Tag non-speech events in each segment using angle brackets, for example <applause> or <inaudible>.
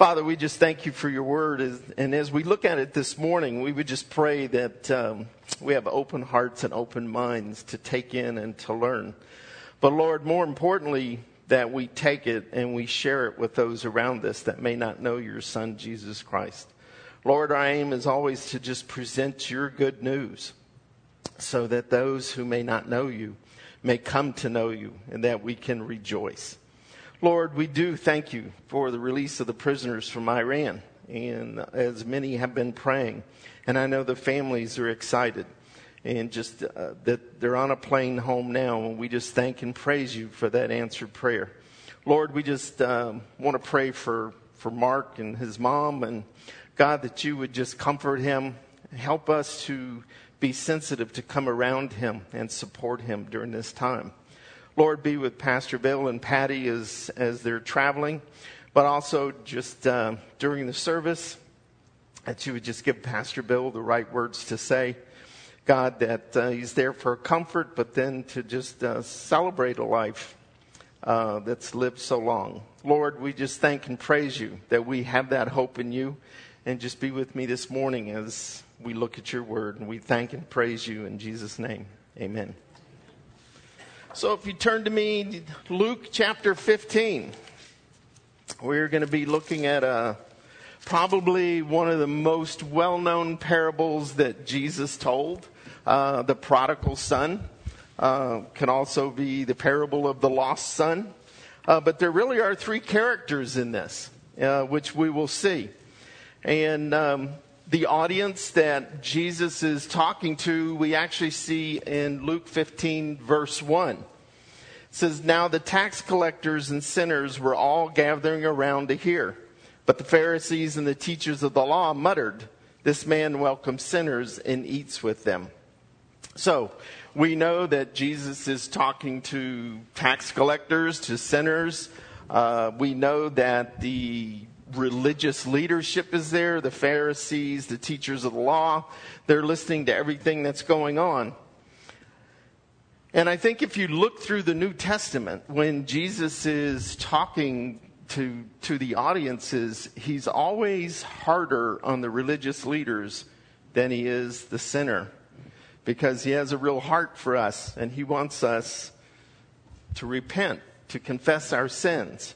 Father, we just thank you for your word. And as we look at it this morning, we would just pray that um, we have open hearts and open minds to take in and to learn. But Lord, more importantly, that we take it and we share it with those around us that may not know your Son, Jesus Christ. Lord, our aim is always to just present your good news so that those who may not know you may come to know you and that we can rejoice. Lord, we do thank you for the release of the prisoners from Iran. And as many have been praying, and I know the families are excited and just uh, that they're on a plane home now. And we just thank and praise you for that answered prayer. Lord, we just um, want to pray for, for Mark and his mom, and God, that you would just comfort him, help us to be sensitive to come around him and support him during this time. Lord, be with Pastor Bill and Patty as, as they're traveling, but also just uh, during the service, that you would just give Pastor Bill the right words to say. God, that uh, he's there for comfort, but then to just uh, celebrate a life uh, that's lived so long. Lord, we just thank and praise you that we have that hope in you. And just be with me this morning as we look at your word. And we thank and praise you in Jesus' name. Amen. So if you turn to me, Luke chapter 15, we're going to be looking at a, uh, probably one of the most well known parables that Jesus told uh, the prodigal son. Uh, can also be the parable of the lost son. Uh, but there really are three characters in this, uh, which we will see. And um, the audience that Jesus is talking to, we actually see in Luke 15, verse 1. It says, Now the tax collectors and sinners were all gathering around to hear. But the Pharisees and the teachers of the law muttered, This man welcomes sinners and eats with them. So, we know that Jesus is talking to tax collectors, to sinners. Uh, we know that the religious leadership is there, the Pharisees, the teachers of the law. They're listening to everything that's going on. And I think if you look through the New Testament, when Jesus is talking to, to the audiences, he's always harder on the religious leaders than he is the sinner because he has a real heart for us and he wants us to repent, to confess our sins.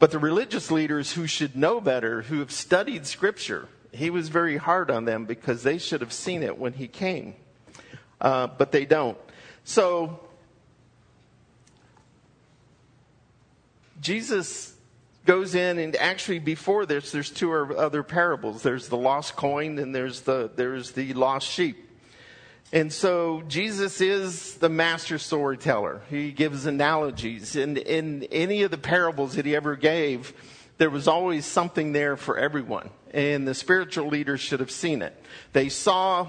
But the religious leaders who should know better, who have studied Scripture, he was very hard on them because they should have seen it when he came. Uh, but they don't. So, Jesus goes in and actually before this there's two other parables there's the lost coin and there's the there's the lost sheep and so Jesus is the master storyteller. He gives analogies. And in any of the parables that he ever gave, there was always something there for everyone. And the spiritual leaders should have seen it. They saw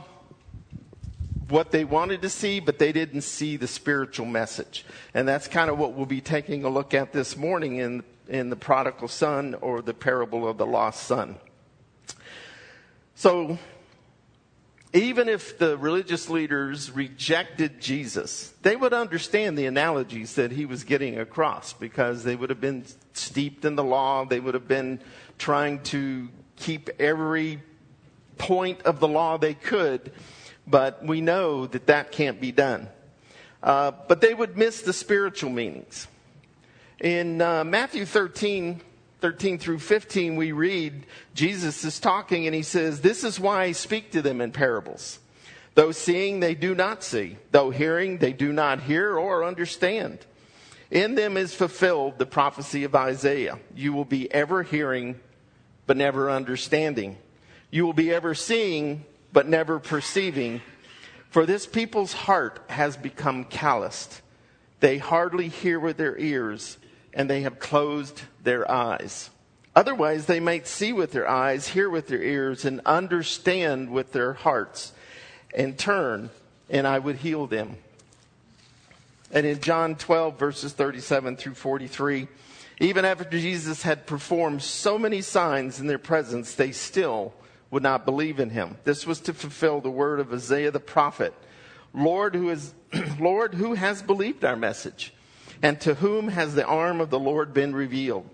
what they wanted to see, but they didn't see the spiritual message. And that's kind of what we'll be taking a look at this morning in, in the prodigal son or the parable of the lost son. So even if the religious leaders rejected Jesus, they would understand the analogies that he was getting across because they would have been steeped in the law. They would have been trying to keep every point of the law they could, but we know that that can't be done. Uh, but they would miss the spiritual meanings. In uh, Matthew 13, 13 through 15, we read Jesus is talking and he says, This is why I speak to them in parables. Though seeing, they do not see. Though hearing, they do not hear or understand. In them is fulfilled the prophecy of Isaiah. You will be ever hearing, but never understanding. You will be ever seeing, but never perceiving. For this people's heart has become calloused. They hardly hear with their ears and they have closed their eyes. Otherwise, they might see with their eyes, hear with their ears, and understand with their hearts, and turn, and I would heal them. And in John 12, verses 37 through 43, even after Jesus had performed so many signs in their presence, they still would not believe in him. This was to fulfill the word of Isaiah the prophet. Lord, who is, <clears throat> Lord, who has believed our message? And to whom has the arm of the Lord been revealed?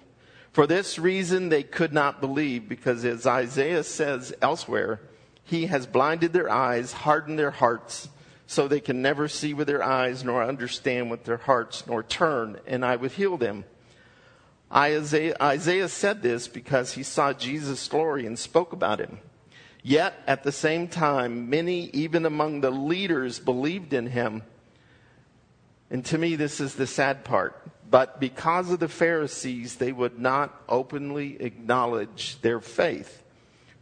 For this reason, they could not believe, because as Isaiah says elsewhere, he has blinded their eyes, hardened their hearts, so they can never see with their eyes, nor understand with their hearts, nor turn, and I would heal them. Isaiah, Isaiah said this because he saw Jesus' glory and spoke about him. Yet, at the same time, many, even among the leaders, believed in him. And to me, this is the sad part. But because of the Pharisees, they would not openly acknowledge their faith.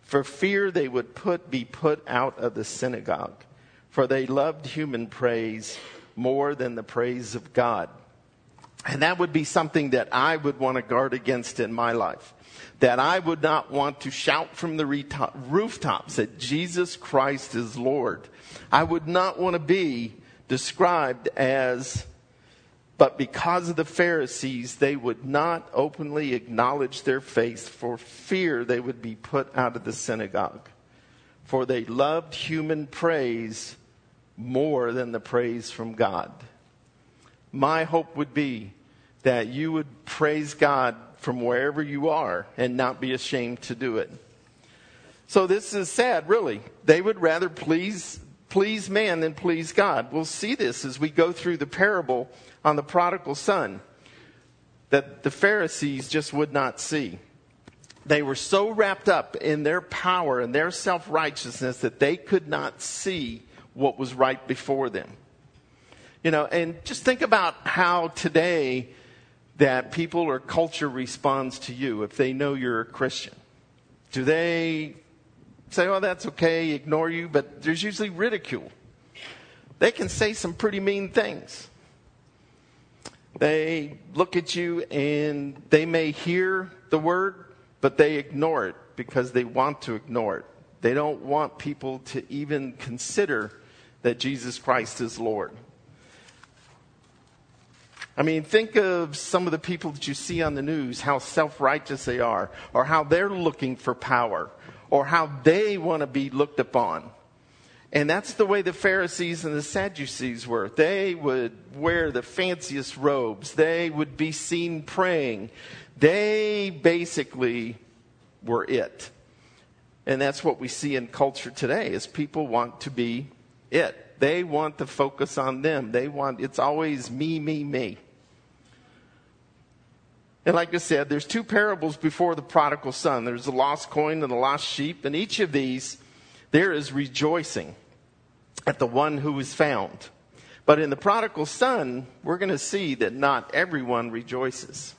For fear they would put, be put out of the synagogue. For they loved human praise more than the praise of God. And that would be something that I would want to guard against in my life. That I would not want to shout from the rooftops that Jesus Christ is Lord. I would not want to be described as but because of the Pharisees, they would not openly acknowledge their faith for fear they would be put out of the synagogue. For they loved human praise more than the praise from God. My hope would be that you would praise God from wherever you are and not be ashamed to do it. So this is sad, really. They would rather please please man than please God. We'll see this as we go through the parable on the prodigal son that the Pharisees just would not see. They were so wrapped up in their power and their self righteousness that they could not see what was right before them. You know, and just think about how today that people or culture responds to you if they know you're a Christian. Do they say, oh, that's okay, ignore you, but there's usually ridicule. They can say some pretty mean things. They look at you and they may hear the word, but they ignore it because they want to ignore it. They don't want people to even consider that Jesus Christ is Lord. I mean, think of some of the people that you see on the news, how self righteous they are, or how they're looking for power, or how they want to be looked upon. And that's the way the Pharisees and the Sadducees were. They would wear the fanciest robes. They would be seen praying. They basically were it. And that's what we see in culture today is people want to be it. They want to focus on them. They want it's always me, me, me. And like I said, there's two parables before the prodigal son. There's the lost coin and the lost sheep, and each of these there is rejoicing at the one who was found. But in the prodigal son, we're going to see that not everyone rejoices.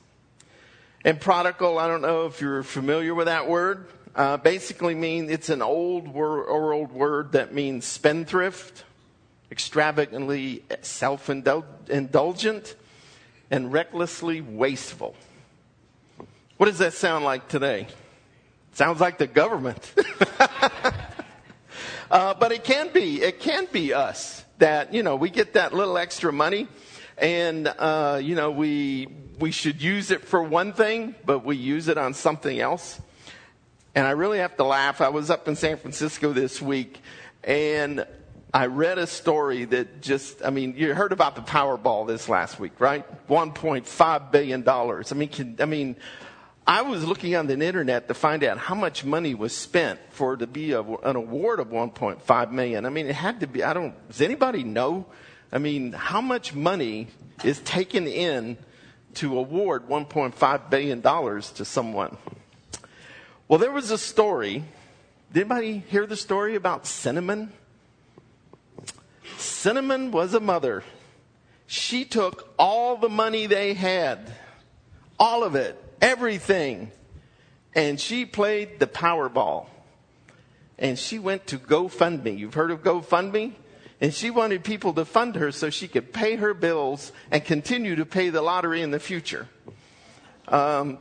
And prodigal, I don't know if you're familiar with that word. Uh, basically mean it's an old world word that means spendthrift, extravagantly self-indulgent, and recklessly wasteful. What does that sound like today? Sounds like the government. <laughs> Uh, but it can be, it can be us that, you know, we get that little extra money and, uh, you know, we, we should use it for one thing, but we use it on something else. And I really have to laugh. I was up in San Francisco this week and I read a story that just, I mean, you heard about the Powerball this last week, right? $1.5 billion. I mean, can, I mean, I was looking on the internet to find out how much money was spent for to be a, an award of 1.5 million. I mean, it had to be. I don't. Does anybody know? I mean, how much money is taken in to award 1.5 billion dollars to someone? Well, there was a story. Did anybody hear the story about Cinnamon? Cinnamon was a mother. She took all the money they had, all of it, everything. And she played the Powerball. And she went to GoFundMe. You've heard of GoFundMe? And she wanted people to fund her so she could pay her bills and continue to pay the lottery in the future. Um,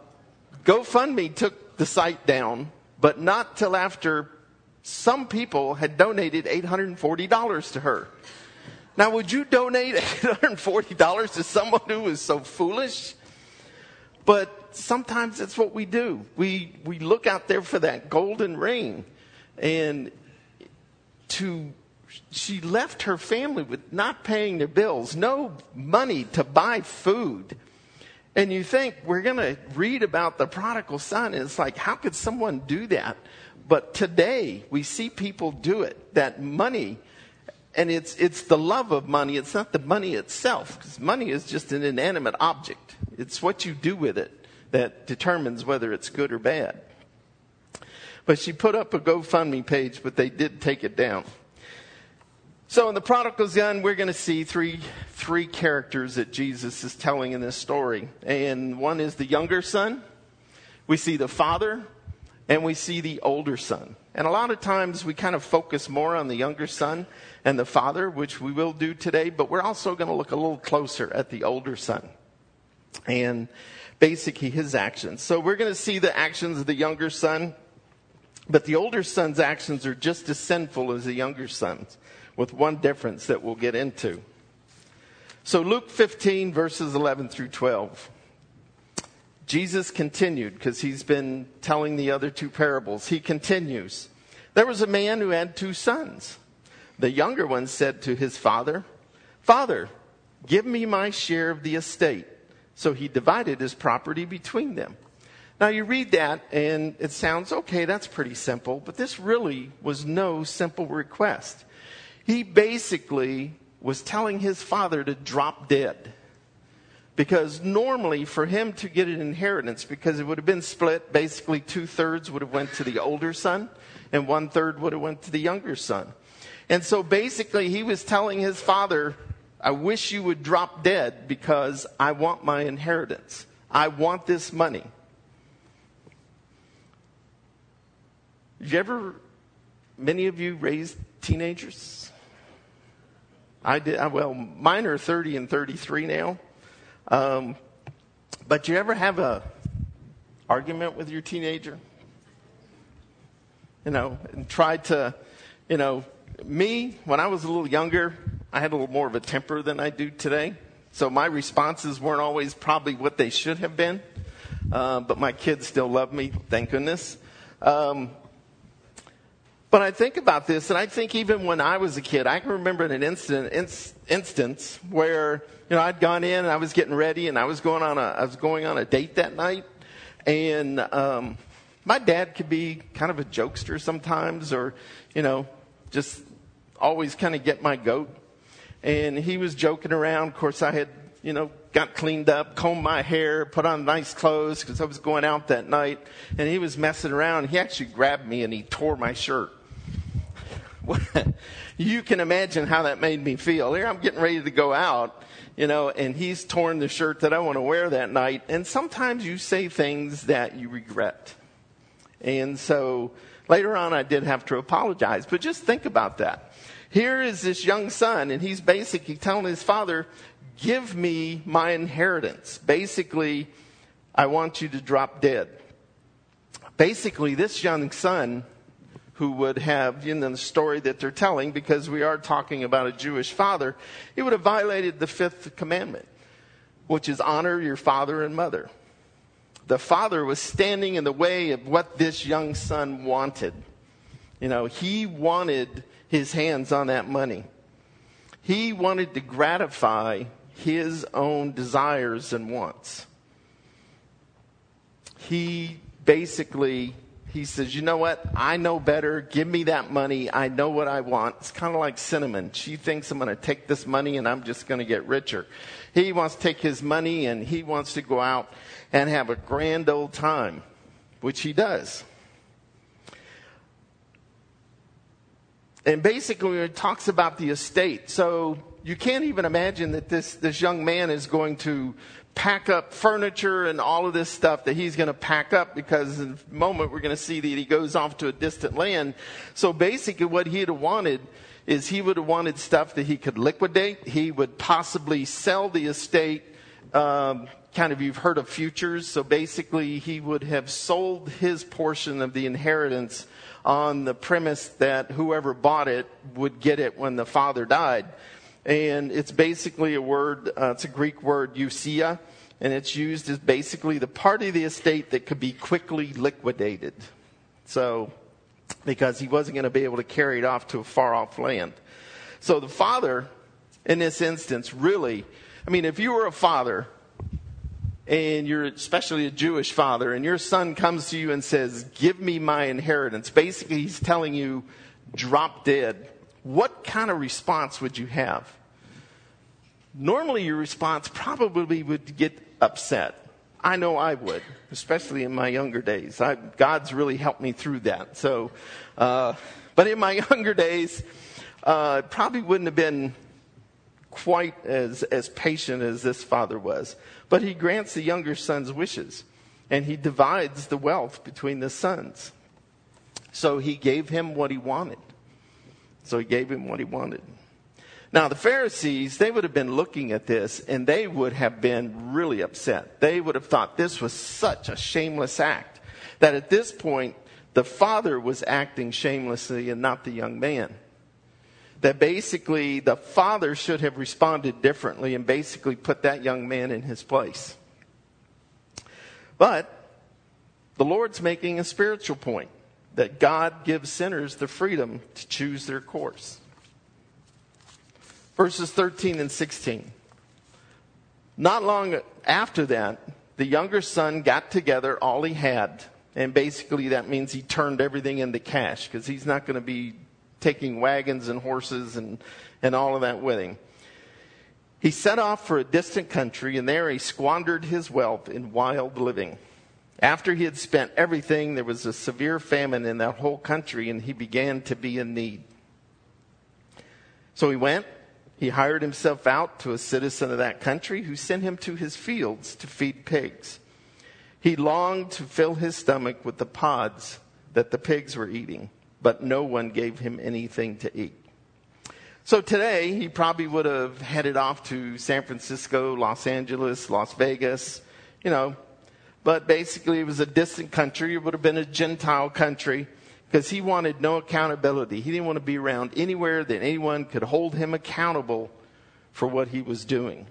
GoFundMe took the site down, but not till after some people had donated $840 to her. Now, would you donate $840 to someone who is so foolish? But sometimes that's what we do. We, we look out there for that golden ring. And to, she left her family with not paying their bills, no money to buy food. And you think we're going to read about the prodigal son, and it's like, how could someone do that? But today we see people do it. That money, and it's, it's the love of money. It's not the money itself, because money is just an inanimate object. It's what you do with it that determines whether it's good or bad. But she put up a GoFundMe page, but they did take it down. So in the prodigal son, we're going to see three, three characters that Jesus is telling in this story. And one is the younger son. We see the father and we see the older son. And a lot of times we kind of focus more on the younger son and the father, which we will do today, but we're also going to look a little closer at the older son and basically his actions. So we're going to see the actions of the younger son, but the older son's actions are just as sinful as the younger son's with one difference that we'll get into. So, Luke 15, verses 11 through 12. Jesus continued because he's been telling the other two parables. He continues There was a man who had two sons. The younger one said to his father, Father, give me my share of the estate. So he divided his property between them. Now you read that and it sounds okay, that's pretty simple, but this really was no simple request. He basically was telling his father to drop dead. Because normally for him to get an inheritance, because it would have been split, basically two thirds would have went to the older son and one third would have went to the younger son. And so basically he was telling his father, I wish you would drop dead because I want my inheritance. I want this money. Have you ever, many of you raised teenagers? I did, well, mine are 30 and 33 now. Um, but you ever have a argument with your teenager? You know, and tried to, you know, me, when I was a little younger, I had a little more of a temper than I do today. So my responses weren't always probably what they should have been. Uh, but my kids still love me, thank goodness. Um, but I think about this, and I think even when I was a kid, I can remember an incident, inc- instance where you know I'd gone in and I was getting ready, and I was going on a I was going on a date that night, and um, my dad could be kind of a jokester sometimes, or you know, just always kind of get my goat. And he was joking around. Of course, I had you know got cleaned up, combed my hair, put on nice clothes because I was going out that night, and he was messing around. He actually grabbed me and he tore my shirt. <laughs> you can imagine how that made me feel. Here I'm getting ready to go out, you know, and he's torn the shirt that I want to wear that night. And sometimes you say things that you regret. And so later on, I did have to apologize. But just think about that. Here is this young son, and he's basically telling his father, Give me my inheritance. Basically, I want you to drop dead. Basically, this young son who would have, in the story that they're telling, because we are talking about a Jewish father, he would have violated the fifth commandment, which is honor your father and mother. The father was standing in the way of what this young son wanted. You know, he wanted his hands on that money. He wanted to gratify his own desires and wants. He basically he says, You know what? I know better. Give me that money. I know what I want. It's kind of like Cinnamon. She thinks I'm going to take this money and I'm just going to get richer. He wants to take his money and he wants to go out and have a grand old time, which he does. And basically, it talks about the estate. So you can't even imagine that this, this young man is going to pack up furniture and all of this stuff that he's going to pack up because in a moment we're going to see that he goes off to a distant land. So basically, what he'd have wanted is he would have wanted stuff that he could liquidate. He would possibly sell the estate. Um, kind of, you've heard of futures. So basically, he would have sold his portion of the inheritance on the premise that whoever bought it would get it when the father died and it's basically a word, uh, it's a Greek word, ousia, and it's used as basically the part of the estate that could be quickly liquidated. So, because he wasn't going to be able to carry it off to a far off land. So the father, in this instance, really, I mean, if you were a father and you're especially a Jewish father, and your son comes to you and says, Give me my inheritance, basically he's telling you, drop dead, what kind of response would you have? Normally, your response probably would get upset. I know I would, especially in my younger days. I, God's really helped me through that. So, uh, but in my <laughs> younger days, uh, probably wouldn't have been quite as, as patient as this father was. But he grants the younger son's wishes, and he divides the wealth between the sons. So he gave him what he wanted. So he gave him what he wanted. Now, the Pharisees, they would have been looking at this and they would have been really upset. They would have thought this was such a shameless act that at this point, the father was acting shamelessly and not the young man that basically the father should have responded differently and basically put that young man in his place. But the Lord's making a spiritual point that God gives sinners the freedom to choose their course. Verses 13 and 16. Not long after that, the younger son got together all he had. And basically, that means he turned everything into cash because he's not going to be taking wagons and horses and, and all of that with him. He set off for a distant country, and there he squandered his wealth in wild living. After he had spent everything, there was a severe famine in that whole country, and he began to be in need. So he went, he hired himself out to a citizen of that country who sent him to his fields to feed pigs. He longed to fill his stomach with the pods that the pigs were eating but no one gave him anything to eat. So today, he probably would have headed off to San Francisco, Los Angeles, Las Vegas, you know. But basically, it was a distant country. It would have been a Gentile country because he wanted no accountability. He didn't want to be around anywhere that anyone could hold him accountable for what he was doing.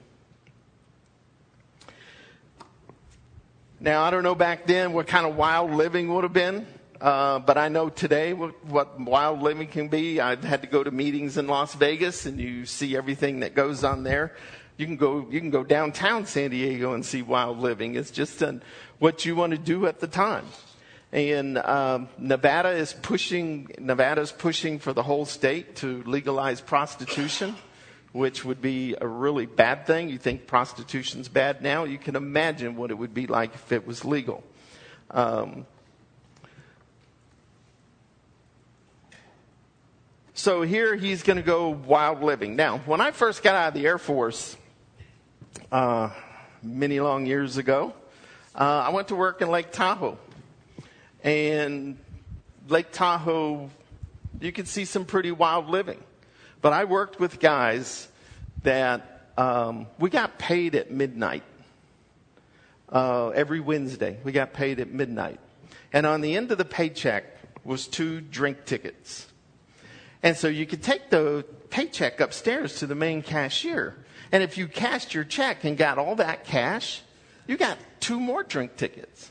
Now, I don't know back then what kind of wild living would have been. Uh, but I know today what, what, wild living can be. I've had to go to meetings in Las Vegas, and you see everything that goes on there. You can go, you can go downtown San Diego and see wild living. It's just an, what you want to do at the time. And um, Nevada is pushing, Nevada's pushing for the whole state to legalize prostitution, which would be a really bad thing. You think prostitution's bad now? You can imagine what it would be like if it was legal. Um, So here he's going to go wild living. Now, when I first got out of the Air Force, uh, many long years ago, uh, I went to work in Lake Tahoe. And Lake Tahoe, you could see some pretty wild living. But I worked with guys that um, we got paid at midnight. Uh, every Wednesday, we got paid at midnight. And on the end of the paycheck was two drink tickets. And so you could take the paycheck upstairs to the main cashier. And if you cashed your check and got all that cash, you got two more drink tickets.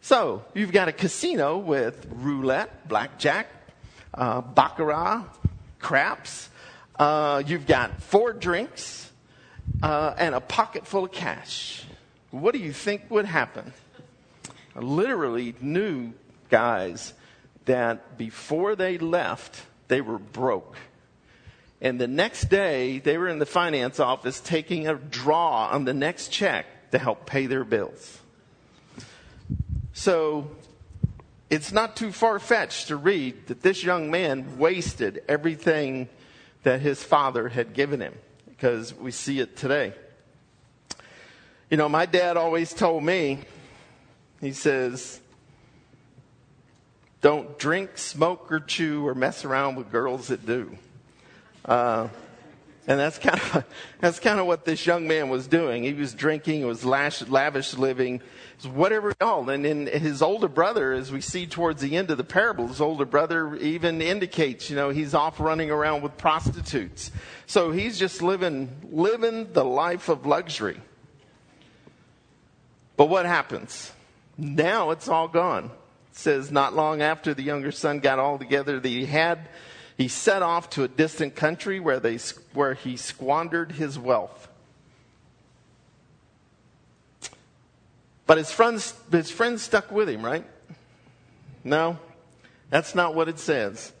So you've got a casino with roulette, blackjack, uh, baccarat, craps. Uh, you've got four drinks uh, and a pocket full of cash. What do you think would happen? I literally knew guys that before they left, they were broke. And the next day, they were in the finance office taking a draw on the next check to help pay their bills. So it's not too far fetched to read that this young man wasted everything that his father had given him because we see it today. You know, my dad always told me, he says, don't drink, smoke, or chew, or mess around with girls that do. Uh, and that's kind of <laughs> that's kind of what this young man was doing. He was drinking, it was lavish, lavish living, whatever all. And then his older brother, as we see towards the end of the parable, his older brother even indicates, you know, he's off running around with prostitutes. So he's just living living the life of luxury. But what happens? Now it's all gone says, Not long after the younger son got all together that he had, he set off to a distant country where, they, where he squandered his wealth. But his friends, his friends stuck with him, right? No, that's not what it says.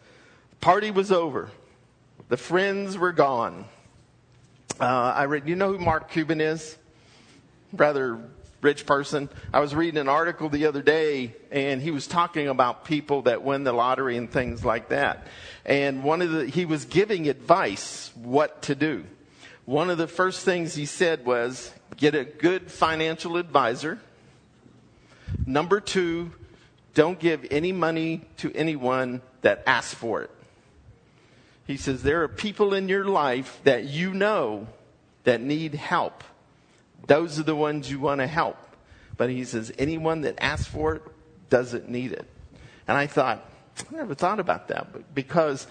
The Party was over. The friends were gone. Uh, I read, you know who Mark Cuban is? Rather rich person. I was reading an article the other day and he was talking about people that win the lottery and things like that. And one of the, he was giving advice what to do. One of the first things he said was get a good financial advisor. Number two, don't give any money to anyone that asks for it. He says there are people in your life that you know that need help. Those are the ones you want to help. But he says anyone that asks for it doesn't need it. And I thought, I never thought about that, because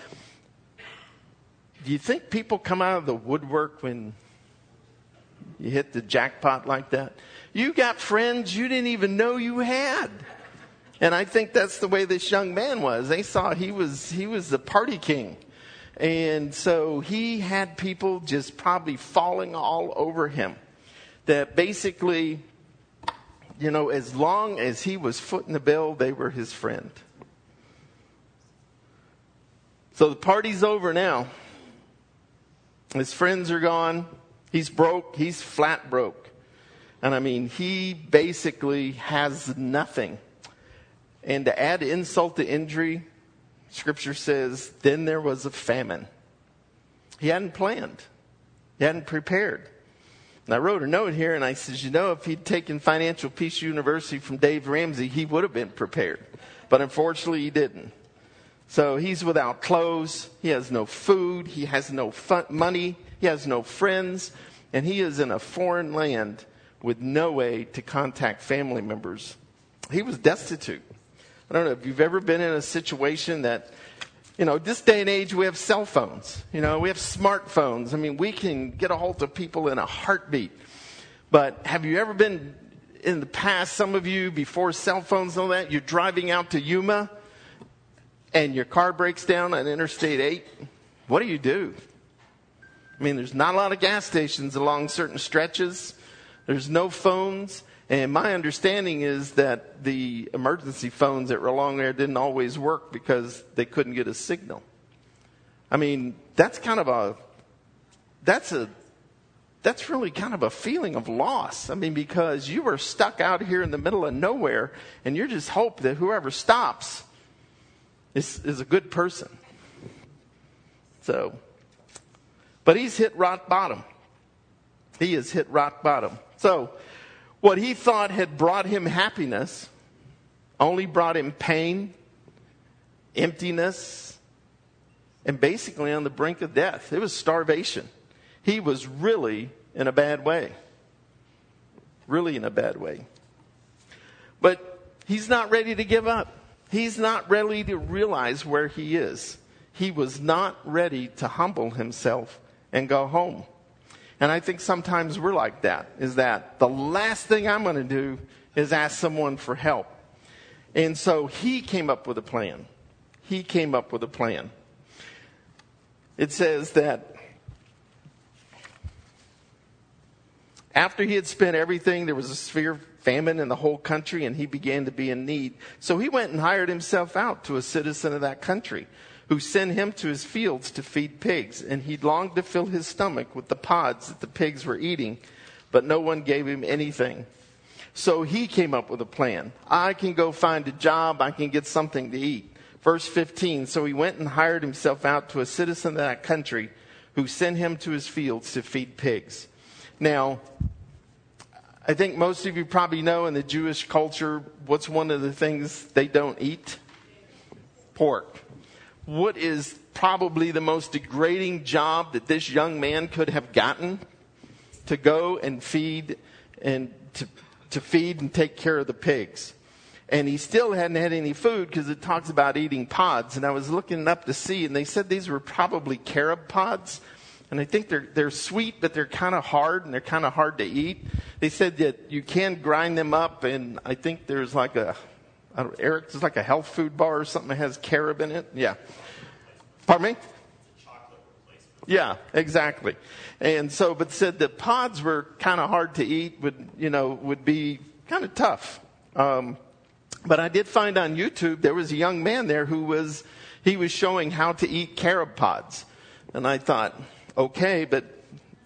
do you think people come out of the woodwork when you hit the jackpot like that? You got friends you didn't even know you had. And I think that's the way this young man was. They saw he was he was the party king. And so he had people just probably falling all over him. That basically, you know, as long as he was footing the bill, they were his friend. So the party's over now. His friends are gone. He's broke. He's flat broke. And I mean, he basically has nothing. And to add insult to injury, scripture says, then there was a famine. He hadn't planned. He hadn't prepared. And I wrote a note here and I said, you know, if he'd taken Financial Peace University from Dave Ramsey, he would have been prepared. But unfortunately, he didn't. So he's without clothes. He has no food. He has no fun- money. He has no friends. And he is in a foreign land with no way to contact family members. He was destitute. I don't know if you've ever been in a situation that, you know, this day and age we have cell phones. You know, we have smartphones. I mean, we can get a hold of people in a heartbeat. But have you ever been in the past, some of you before cell phones and all that, you're driving out to Yuma and your car breaks down on Interstate 8? What do you do? I mean, there's not a lot of gas stations along certain stretches. There's no phones. And my understanding is that the emergency phones were along there didn't always work because they couldn't get a signal. I mean, that's kind of a, that's a, that's really kind of a feeling of loss. I mean, because you were stuck out here in the middle of nowhere and you're just hope that whoever stops is, is a good person. So, but he's hit rock bottom. He has hit rock bottom. So, what he thought had brought him happiness only brought him pain, emptiness, and basically on the brink of death. It was starvation. He was really in a bad way. Really in a bad way. But he's not ready to give up. He's not ready to realize where he is. He was not ready to humble himself and go home. And I think sometimes we're like that, is that the last thing I'm going to do is ask someone for help. And so he came up with a plan. He came up with a plan. It says that after he had spent everything, there was a severe famine in the whole country and he began to be in need. So he went and hired himself out to a citizen of that country who sent him to his fields to feed pigs, and he longed to fill his stomach with the pods that the pigs were eating, but no one gave him anything. So he came up with a plan. I can go find a job, I can get something to eat. Verse 15 So he went and hired himself out to a citizen of that country who sent him to his fields to feed pigs. Now, I think most of you probably know in the Jewish culture, what's one of the things they don't eat? Pork what is probably the most degrading job that this young man could have gotten to go and feed and to, to feed and take care of the pigs. And he still hadn't had any food because it talks about eating pods. And I was looking up to see, and they said these were probably carob pods. And I think they're, they're sweet, but they're kind of hard and they're kind of hard to eat. They said that you can grind them up, and I think there's like a Eric, it's like a health food bar or something that has carob in it. Yeah. Pardon me? Yeah, exactly. And so, but said the pods were kind of hard to eat, would, you know, would be kind of tough. Um, but I did find on YouTube there was a young man there who was he was showing how to eat carob pods, and I thought, okay, but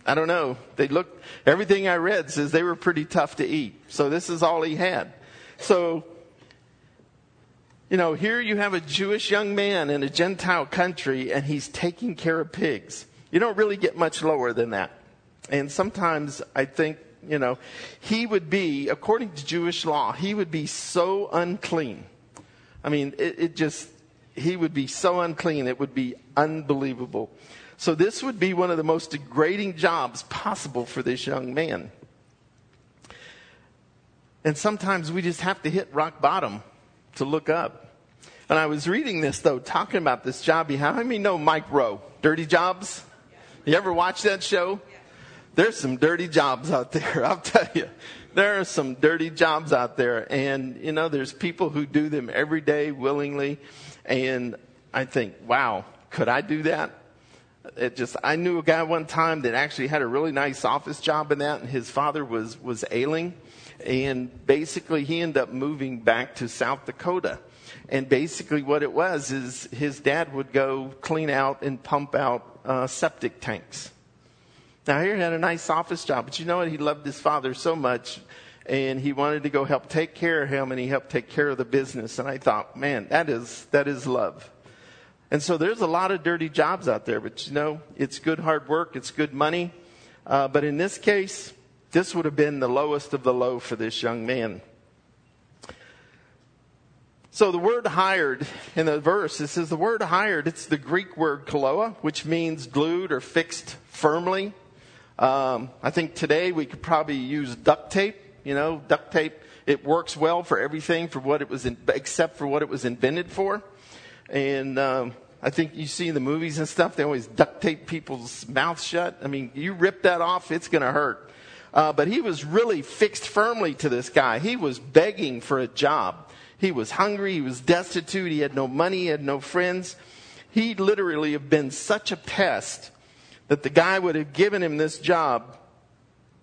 I don't know. They look everything I read says they were pretty tough to eat. So this is all he had. So you know, here you have a Jewish young man in a Gentile country and he's taking care of pigs. You don't really get much lower than that. And sometimes I think, you know, he would be, according to Jewish law, he would be so unclean. I mean, it, it just, he would be so unclean, it would be unbelievable. So this would be one of the most degrading jobs possible for this young man. And sometimes we just have to hit rock bottom to look up. And I was reading this though, talking about this job. How many know Mike Rowe? Dirty Jobs? You ever watch that show? There's some dirty jobs out there, <laughs> I'll tell you. There are some dirty jobs out there. And, you know, there's people who do them every day willingly. And I think, wow, could I do that? It just, I knew a guy one time that actually had a really nice office job in that, and his father was, was ailing. And basically, he ended up moving back to South Dakota. And basically, what it was is his dad would go clean out and pump out uh, septic tanks. Now, here he had a nice office job, but you know what? He loved his father so much, and he wanted to go help take care of him, and he helped take care of the business. And I thought, man, that is that is love. And so there's a lot of dirty jobs out there, but you know, it's good hard work, it's good money. Uh, but in this case, this would have been the lowest of the low for this young man. So the word hired in the verse, it says the word hired, it's the Greek word kollao, which means glued or fixed firmly. Um, I think today we could probably use duct tape. You know, duct tape, it works well for everything for what it was, in, except for what it was invented for. And, um, I think you see in the movies and stuff, they always duct tape people's mouths shut. I mean, you rip that off, it's going to hurt. Uh, but he was really fixed firmly to this guy. He was begging for a job. He was hungry. He was destitute. He had no money. He had no friends. He'd literally have been such a pest that the guy would have given him this job.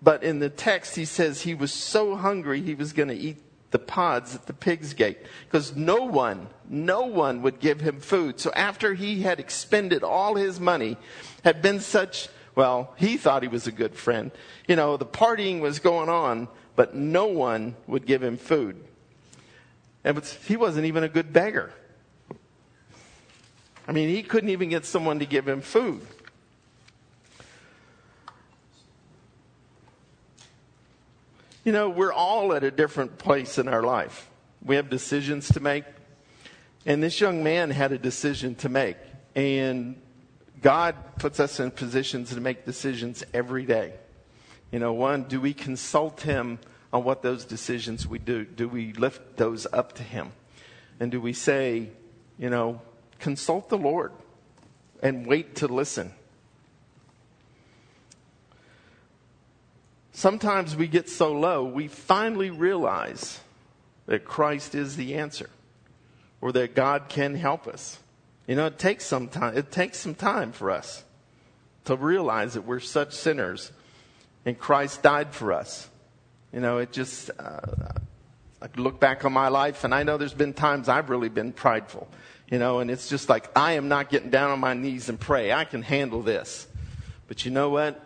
But in the text, he says he was so hungry he was going to eat the pods at the pig's gate because no one, no one would give him food. So after he had expended all his money, had been such well, he thought he was a good friend. You know, the partying was going on, but no one would give him food. And he wasn't even a good beggar. I mean, he couldn't even get someone to give him food. You know, we're all at a different place in our life. We have decisions to make. And this young man had a decision to make. And God puts us in positions to make decisions every day. You know, one, do we consult Him on what those decisions we do? Do we lift those up to Him? And do we say, you know, consult the Lord and wait to listen? Sometimes we get so low, we finally realize that Christ is the answer or that God can help us. You know, it takes some time. It takes some time for us to realize that we're such sinners and Christ died for us. You know, it just, uh, I look back on my life and I know there's been times I've really been prideful, you know, and it's just like, I am not getting down on my knees and pray. I can handle this. But you know what?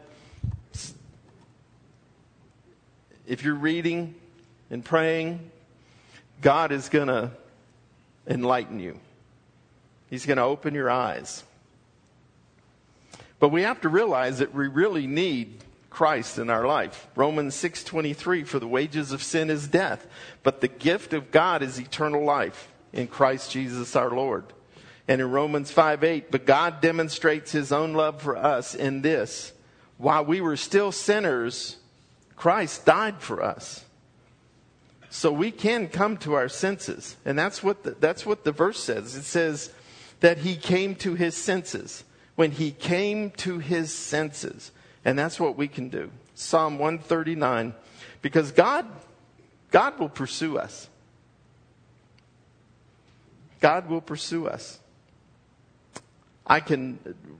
If you're reading and praying, God is going to enlighten you. He's going to open your eyes. But we have to realize that we really need Christ in our life. Romans 6:23 for the wages of sin is death, but the gift of God is eternal life in Christ Jesus our Lord. And in Romans 5:8, but God demonstrates his own love for us in this, while we were still sinners, Christ died for us. So we can come to our senses. And that's what the, that's what the verse says. It says, that he came to his senses. When he came to his senses. And that's what we can do. Psalm 139. Because God, God will pursue us. God will pursue us. I can,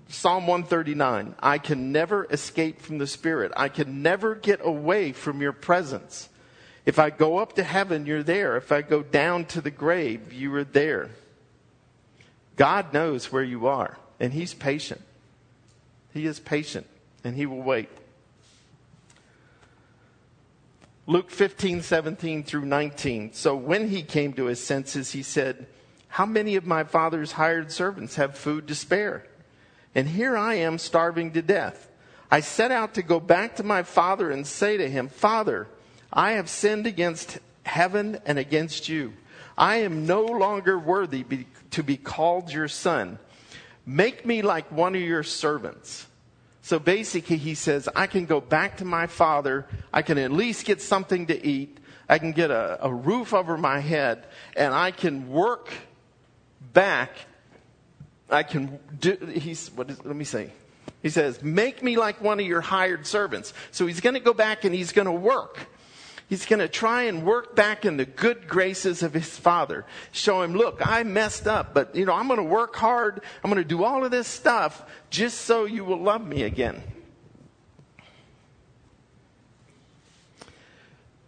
Psalm 139, I can never escape from the Spirit. I can never get away from your presence. If I go up to heaven, you're there. If I go down to the grave, you are there. God knows where you are, and He's patient. He is patient, and He will wait. Luke 15, 17 through 19. So when he came to his senses, he said, How many of my father's hired servants have food to spare? And here I am starving to death. I set out to go back to my father and say to him, Father, I have sinned against heaven and against you. I am no longer worthy be, to be called your son. Make me like one of your servants. So basically, he says, I can go back to my father. I can at least get something to eat. I can get a, a roof over my head, and I can work back. I can do, he's, what is, let me say. He says, make me like one of your hired servants. So he's going to go back and he's going to work. He's going to try and work back in the good graces of his father. Show him, look, I messed up, but you know, I'm going to work hard. I'm going to do all of this stuff just so you will love me again.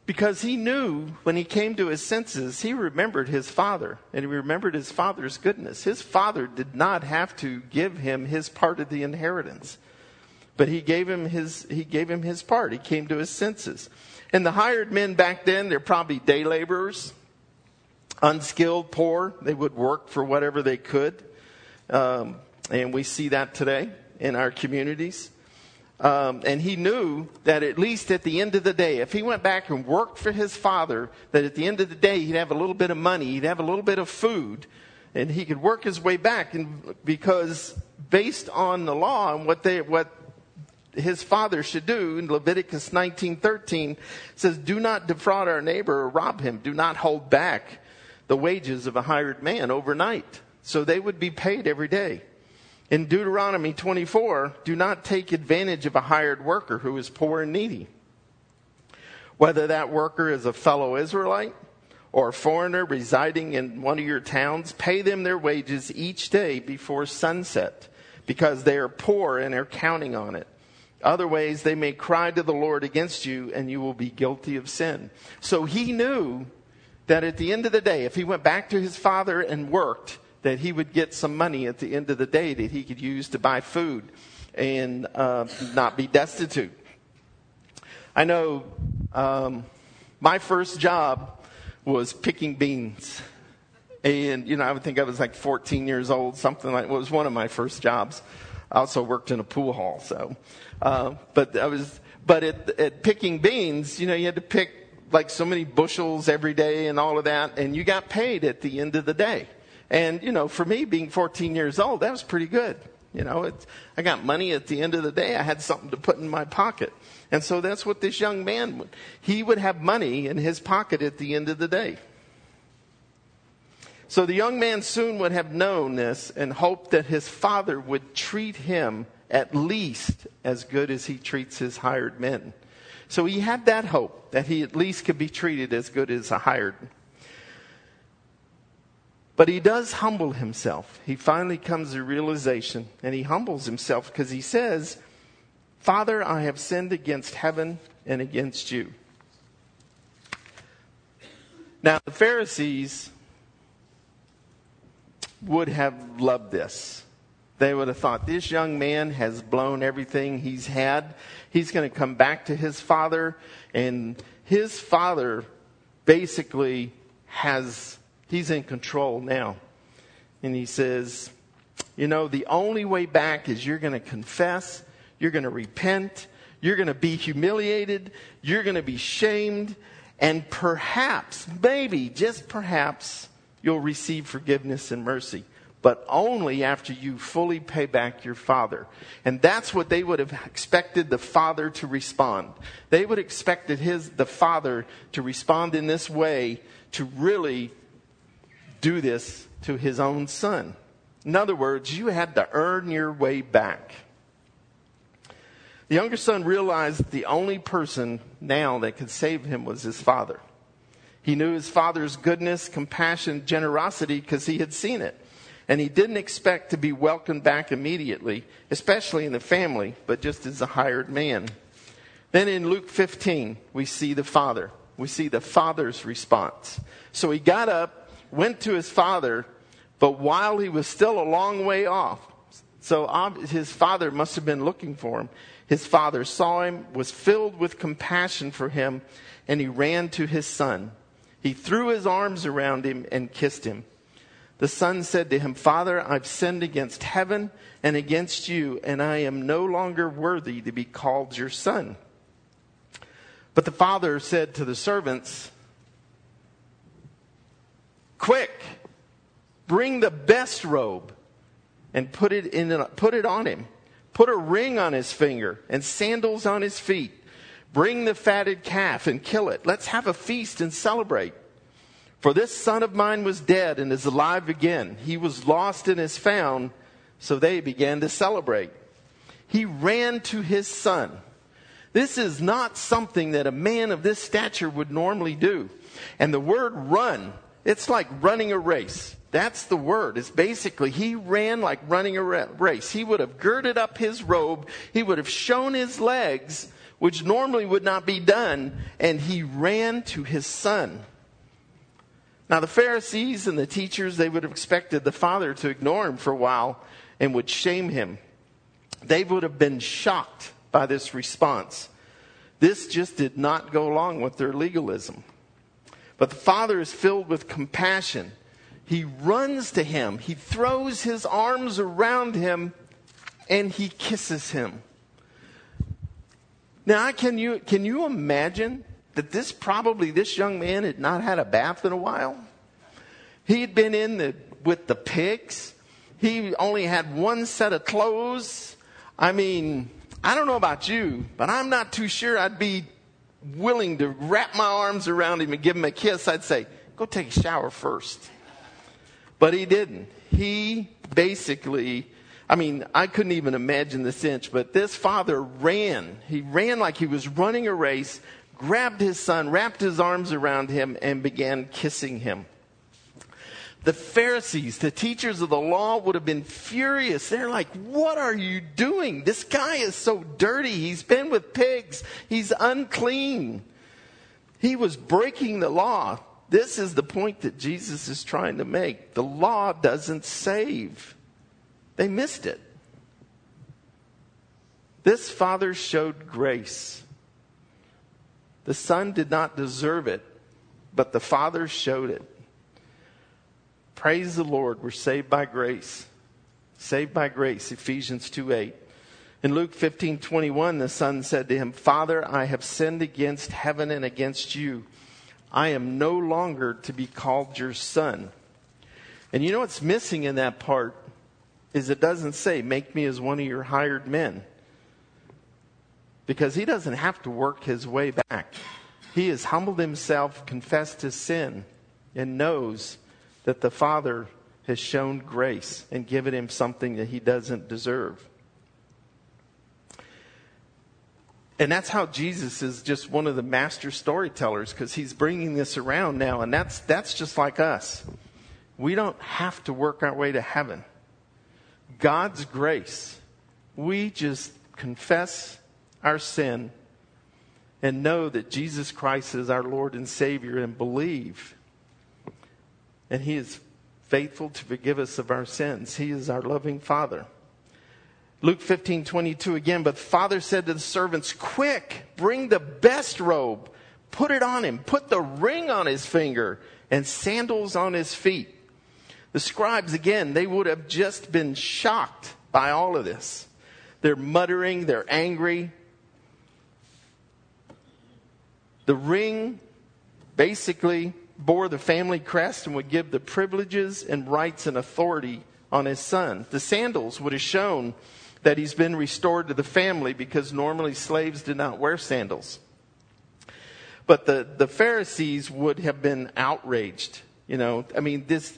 Because he knew when he came to his senses, he remembered his father and he remembered his father's goodness. His father did not have to give him his part of the inheritance, but he gave him his, he gave him his part. He came to his senses. And the hired men back then, they're probably day laborers, unskilled, poor. They would work for whatever they could. Um, and we see that today in our communities. Um, and he knew that at least at the end of the day, if he went back and worked for his father, that at the end of the day he'd have a little bit of money, he'd have a little bit of food, and he could work his way back. And because based on the law and what they what his father should do in Leviticus 19:13 says do not defraud our neighbor or rob him. Do not hold back the wages of a hired man overnight. So they would be paid every day. In Deuteronomy 24 do not take advantage of a hired worker who is poor and needy. Whether that worker is a fellow Israelite or a foreigner residing in one of your towns pay them their wages each day before sunset because they are poor and are counting on it other ways, they may cry to the Lord against you, and you will be guilty of sin. So he knew that at the end of the day, if he went back to his father and worked, that he would get some money at the end of the day that he could use to buy food and uh, not be destitute. I know um, my first job was picking beans. And, you know, I would think I was like 14 years old, something like, it was one of my first jobs. I also worked in a pool hall, so uh, but I was, but at, at picking beans, you know, you had to pick like so many bushels every day and all of that, and you got paid at the end of the day. And you know, for me, being 14 years old, that was pretty good. You know, it, I got money at the end of the day. I had something to put in my pocket. And so that's what this young man would. He would have money in his pocket at the end of the day. So the young man soon would have known this and hoped that his father would treat him at least as good as he treats his hired men. So he had that hope that he at least could be treated as good as a hired. But he does humble himself. He finally comes to realization and he humbles himself because he says, Father, I have sinned against heaven and against you. Now, the Pharisees would have loved this. They would have thought, this young man has blown everything he's had. He's going to come back to his father, and his father basically has, he's in control now. And he says, you know, the only way back is you're going to confess, you're going to repent, you're going to be humiliated, you're going to be shamed, and perhaps, maybe, just perhaps, you'll receive forgiveness and mercy but only after you fully pay back your father. And that's what they would have expected the father to respond. They would have expected his, the father to respond in this way to really do this to his own son. In other words, you had to earn your way back. The younger son realized the only person now that could save him was his father. He knew his father's goodness, compassion, generosity because he had seen it. And he didn't expect to be welcomed back immediately, especially in the family, but just as a hired man. Then in Luke 15, we see the father. we see the father's response. So he got up, went to his father, but while he was still a long way off, so his father must have been looking for him. His father saw him, was filled with compassion for him, and he ran to his son. He threw his arms around him and kissed him. The son said to him, Father, I've sinned against heaven and against you, and I am no longer worthy to be called your son. But the father said to the servants, Quick, bring the best robe and put it, in, put it on him. Put a ring on his finger and sandals on his feet. Bring the fatted calf and kill it. Let's have a feast and celebrate. For this son of mine was dead and is alive again. He was lost and is found. So they began to celebrate. He ran to his son. This is not something that a man of this stature would normally do. And the word run, it's like running a race. That's the word. It's basically he ran like running a race. He would have girded up his robe. He would have shown his legs, which normally would not be done. And he ran to his son. Now, the Pharisees and the teachers, they would have expected the father to ignore him for a while and would shame him. They would have been shocked by this response. This just did not go along with their legalism. But the father is filled with compassion. He runs to him, he throws his arms around him, and he kisses him. Now, can you, can you imagine that this probably, this young man had not had a bath in a while. He had been in the, with the pigs. He only had one set of clothes. I mean, I don't know about you, but I'm not too sure I'd be willing to wrap my arms around him and give him a kiss. I'd say, go take a shower first. But he didn't. He basically, I mean, I couldn't even imagine the cinch, but this father ran. He ran like he was running a race, grabbed his son, wrapped his arms around him, and began kissing him. The Pharisees, the teachers of the law, would have been furious. They're like, What are you doing? This guy is so dirty. He's been with pigs, he's unclean. He was breaking the law. This is the point that Jesus is trying to make. The law doesn't save, they missed it. This father showed grace. The Son did not deserve it, but the Father showed it. Praise the Lord, we're saved by grace. Saved by grace, Ephesians 2 8. In Luke 15 21, the Son said to him, Father, I have sinned against heaven and against you. I am no longer to be called your son. And you know what's missing in that part is it doesn't say, Make me as one of your hired men because he doesn't have to work his way back. He has humbled himself, confessed his sin, and knows that the Father has shown grace and given him something that he doesn't deserve. And that's how Jesus is just one of the master storytellers because he's bringing this around now. And that's, that's just like us. We don't have to work our way to heaven. God's grace. We just confess our sin and know that Jesus Christ is our Lord and Savior and believe. And He is faithful to forgive us of our sins. He is our loving Father. Luke 15, 22 again, but the father said to the servants, Quick, bring the best robe, put it on him, put the ring on his finger, and sandals on his feet. The scribes, again, they would have just been shocked by all of this. They're muttering, they're angry, the ring basically bore the family crest and would give the privileges and rights and authority on his son. The sandals would have shown that he's been restored to the family because normally slaves did not wear sandals. But the, the Pharisees would have been outraged. You know, I mean, this,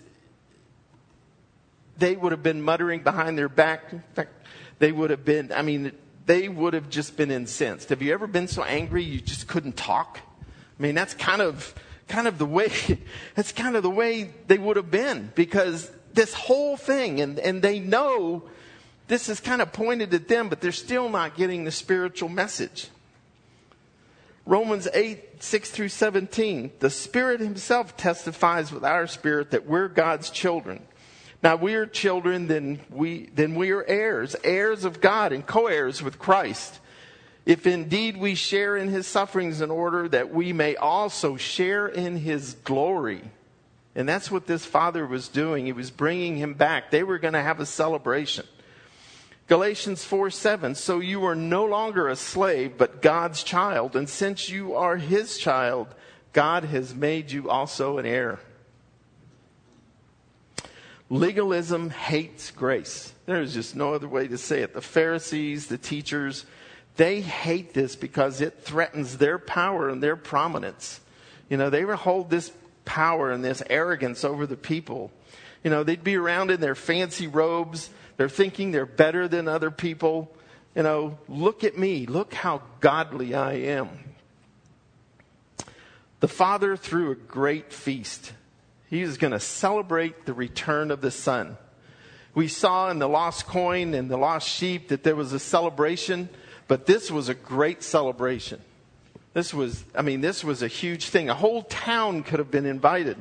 they would have been muttering behind their back. In fact, they would have been, I mean, they would have just been incensed. Have you ever been so angry you just couldn't talk? I mean, that's kind of, kind of the way, <laughs> that's kind of the way they would have been because this whole thing, and, and they know this is kind of pointed at them, but they're still not getting the spiritual message. Romans 8, 6 through 17. The Spirit Himself testifies with our spirit that we're God's children. Now we are children, then we, then we are heirs, heirs of God and co-heirs with Christ. If indeed we share in his sufferings in order that we may also share in his glory. And that's what this father was doing. He was bringing him back. They were going to have a celebration. Galatians 4 7. So you are no longer a slave, but God's child. And since you are his child, God has made you also an heir. Legalism hates grace. There's just no other way to say it. The Pharisees, the teachers, they hate this because it threatens their power and their prominence. You know, they hold this power and this arrogance over the people. You know, they'd be around in their fancy robes. They're thinking they're better than other people. You know, look at me. Look how godly I am. The Father threw a great feast he was going to celebrate the return of the Son. We saw in the lost coin and the lost sheep that there was a celebration, but this was a great celebration. This was, I mean, this was a huge thing. A whole town could have been invited.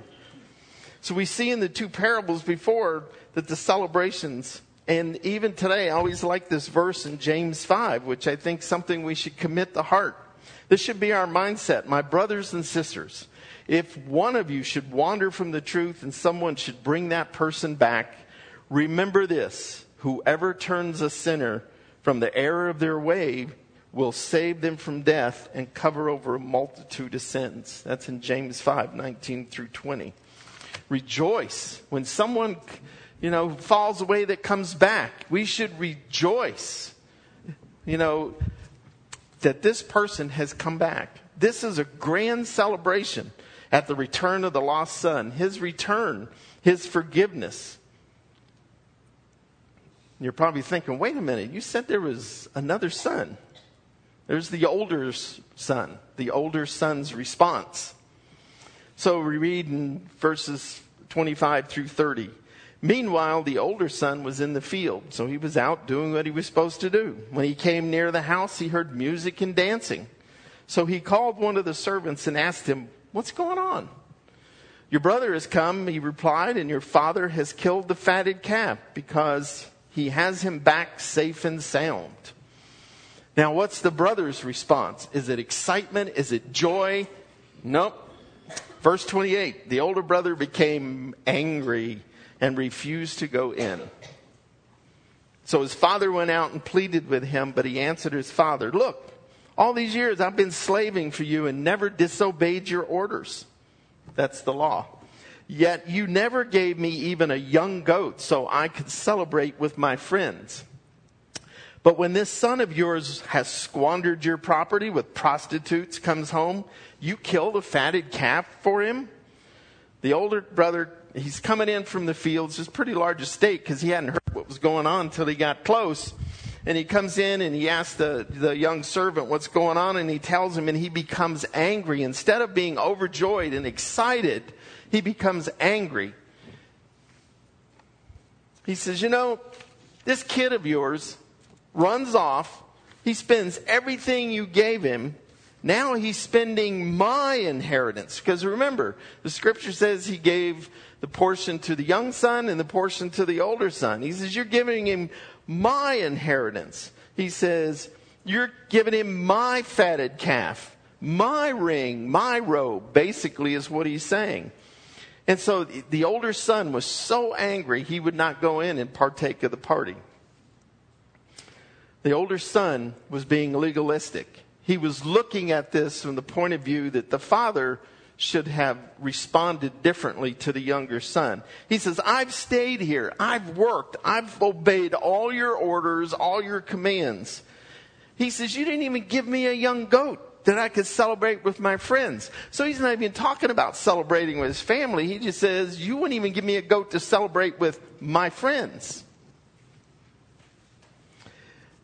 So we see in the two parables before that the celebrations, and even today, I always like this verse in James 5, which I think something we should commit the heart. This should be our mindset. My brothers and sisters, if one of you should wander from the truth and someone should bring that person back, remember this whoever turns a sinner from the error of their way will save them from death and cover over a multitude of sins. That's in James 5 19 through 20. Rejoice when someone, you know, falls away that comes back. We should rejoice, you know, that this person has come back. This is a grand celebration at the return of the lost son, his return, his forgiveness. You're probably thinking, wait a minute, you said there was another son. There's the older son, the older son's response. So we read in verses 25 through 30. Meanwhile, the older son was in the field, so he was out doing what he was supposed to do. When he came near the house, he heard music and dancing. So he called one of the servants and asked him, What's going on? Your brother has come, he replied, and your father has killed the fatted calf because he has him back safe and sound. Now, what's the brother's response? Is it excitement? Is it joy? Nope. Verse 28 the older brother became angry and refused to go in. So his father went out and pleaded with him, but he answered his father, Look, all these years I've been slaving for you and never disobeyed your orders. That's the law. Yet you never gave me even a young goat so I could celebrate with my friends. But when this son of yours has squandered your property with prostitutes comes home, you kill the fatted calf for him? The older brother, he's coming in from the fields, a pretty large estate because he hadn't heard what was going on until he got close and he comes in and he asks the, the young servant what's going on and he tells him and he becomes angry. Instead of being overjoyed and excited, he becomes angry. He says, You know, this kid of yours runs off. He spends everything you gave him. Now he's spending my inheritance. Because remember, the scripture says he gave the portion to the young son and the portion to the older son. He says, You're giving him my inheritance. He says, You're giving him my fatted calf, my ring, my robe, basically, is what he's saying. And so the older son was so angry he would not go in and partake of the party. The older son was being legalistic. He was looking at this from the point of view that the father should have responded differently to the younger son. He says, I've stayed here. I've worked. I've obeyed all your orders, all your commands. He says, You didn't even give me a young goat that I could celebrate with my friends. So he's not even talking about celebrating with his family. He just says, You wouldn't even give me a goat to celebrate with my friends.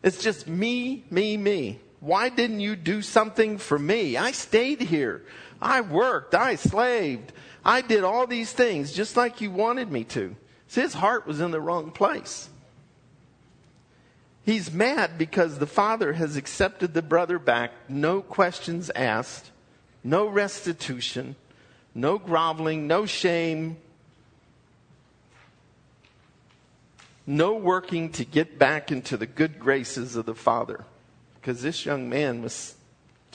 It's just me, me, me. Why didn't you do something for me? I stayed here. I worked, I slaved, I did all these things just like you wanted me to. His heart was in the wrong place. He's mad because the father has accepted the brother back, no questions asked, no restitution, no groveling, no shame, no working to get back into the good graces of the father. Because this young man was,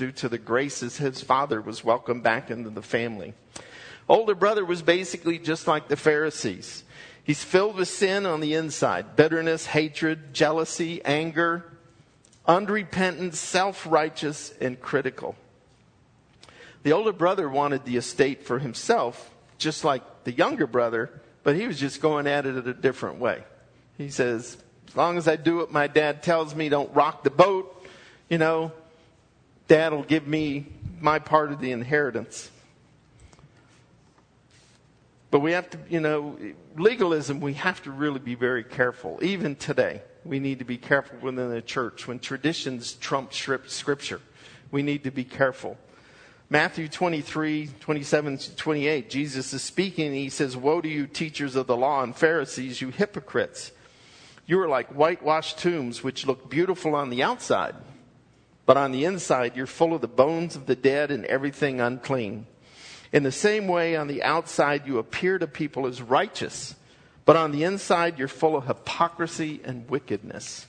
due to the graces, his father was welcomed back into the family. Older brother was basically just like the Pharisees. He's filled with sin on the inside bitterness, hatred, jealousy, anger, unrepentant, self righteous, and critical. The older brother wanted the estate for himself, just like the younger brother, but he was just going at it a different way. He says, As long as I do what my dad tells me, don't rock the boat, you know, dad will give me my part of the inheritance. But we have to, you know, legalism, we have to really be very careful. Even today, we need to be careful within the church. When traditions trump scripture, we need to be careful. Matthew 23, 27 to 28, Jesus is speaking and he says, Woe to you, teachers of the law and Pharisees, you hypocrites! You are like whitewashed tombs, which look beautiful on the outside, but on the inside you're full of the bones of the dead and everything unclean. In the same way, on the outside, you appear to people as righteous, but on the inside, you're full of hypocrisy and wickedness.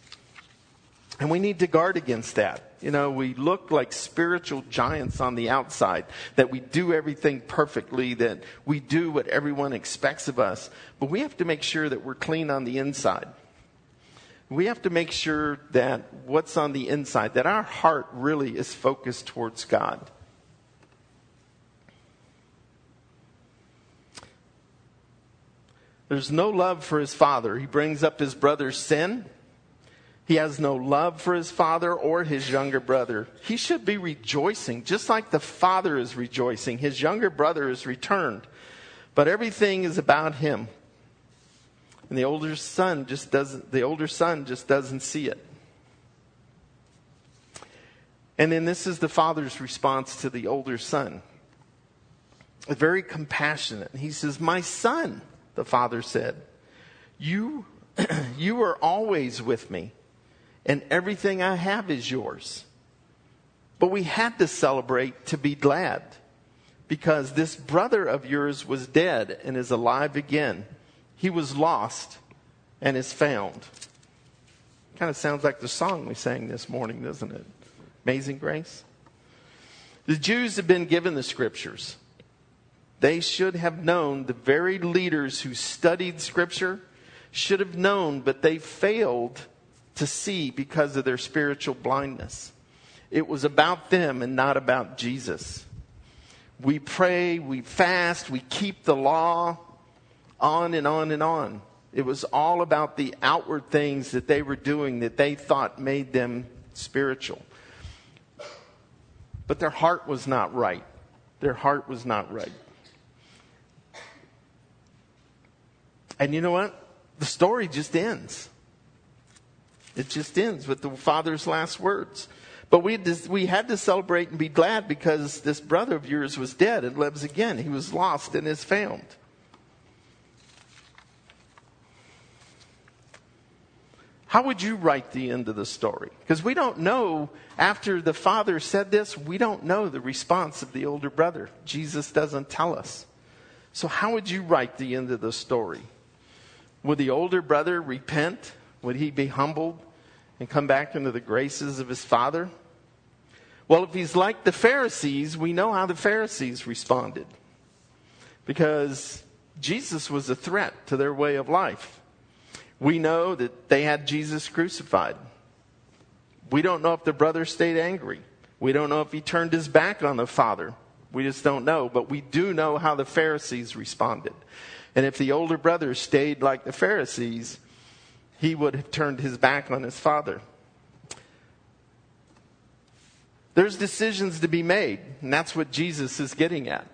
And we need to guard against that. You know, we look like spiritual giants on the outside, that we do everything perfectly, that we do what everyone expects of us. But we have to make sure that we're clean on the inside. We have to make sure that what's on the inside, that our heart really is focused towards God. There's no love for his father. He brings up his brother's sin. He has no love for his father or his younger brother. He should be rejoicing, just like the father is rejoicing. His younger brother is returned. But everything is about him. And the older son just doesn't the older son just doesn't see it. And then this is the father's response to the older son. Very compassionate. He says, "My son, the father said, You, <clears throat> you are always with me, and everything I have is yours. But we had to celebrate to be glad because this brother of yours was dead and is alive again. He was lost and is found. Kind of sounds like the song we sang this morning, doesn't it? Amazing Grace. The Jews have been given the scriptures. They should have known, the very leaders who studied Scripture should have known, but they failed to see because of their spiritual blindness. It was about them and not about Jesus. We pray, we fast, we keep the law, on and on and on. It was all about the outward things that they were doing that they thought made them spiritual. But their heart was not right. Their heart was not right. And you know what? The story just ends. It just ends with the father's last words. But we, we had to celebrate and be glad because this brother of yours was dead and lives again. He was lost and is found. How would you write the end of the story? Because we don't know, after the father said this, we don't know the response of the older brother. Jesus doesn't tell us. So, how would you write the end of the story? Would the older brother repent? Would he be humbled and come back into the graces of his father? Well, if he's like the Pharisees, we know how the Pharisees responded. Because Jesus was a threat to their way of life. We know that they had Jesus crucified. We don't know if the brother stayed angry. We don't know if he turned his back on the father. We just don't know. But we do know how the Pharisees responded. And if the older brother stayed like the Pharisees, he would have turned his back on his father. There's decisions to be made, and that's what Jesus is getting at.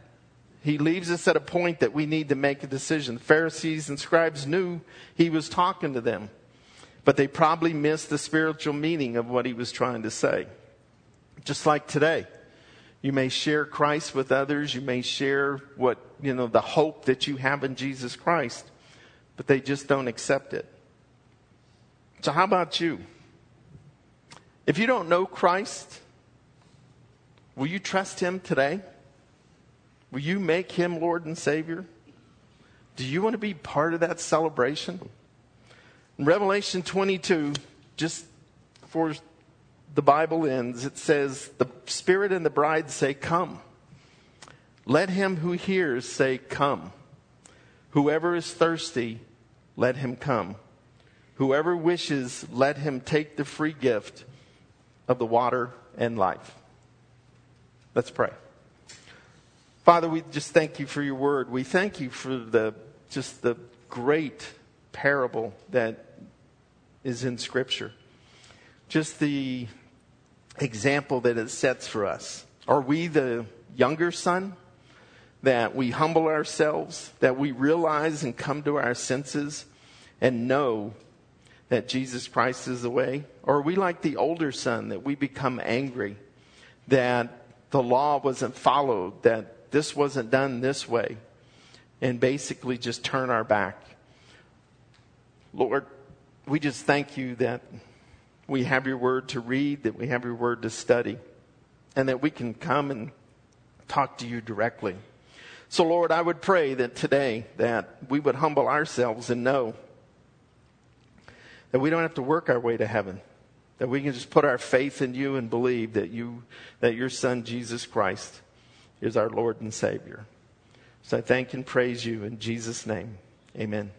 He leaves us at a point that we need to make a decision. The Pharisees and scribes knew he was talking to them, but they probably missed the spiritual meaning of what he was trying to say. Just like today. You may share Christ with others. You may share what, you know, the hope that you have in Jesus Christ, but they just don't accept it. So, how about you? If you don't know Christ, will you trust Him today? Will you make Him Lord and Savior? Do you want to be part of that celebration? In Revelation 22, just before the Bible ends, it says, The Spirit and the bride say, Come. Let him who hears say, Come. Whoever is thirsty, let him come. Whoever wishes, let him take the free gift of the water and life. Let's pray. Father, we just thank you for your word. We thank you for the just the great parable that is in scripture. Just the example that it sets for us. Are we the younger son? That we humble ourselves, that we realize and come to our senses and know that Jesus Christ is the way? Or are we like the older son that we become angry that the law wasn't followed, that this wasn't done this way, and basically just turn our back? Lord, we just thank you that we have your word to read, that we have your word to study, and that we can come and talk to you directly. So Lord, I would pray that today that we would humble ourselves and know that we don't have to work our way to heaven. That we can just put our faith in you and believe that you, that your son, Jesus Christ, is our Lord and Savior. So I thank and praise you in Jesus' name. Amen.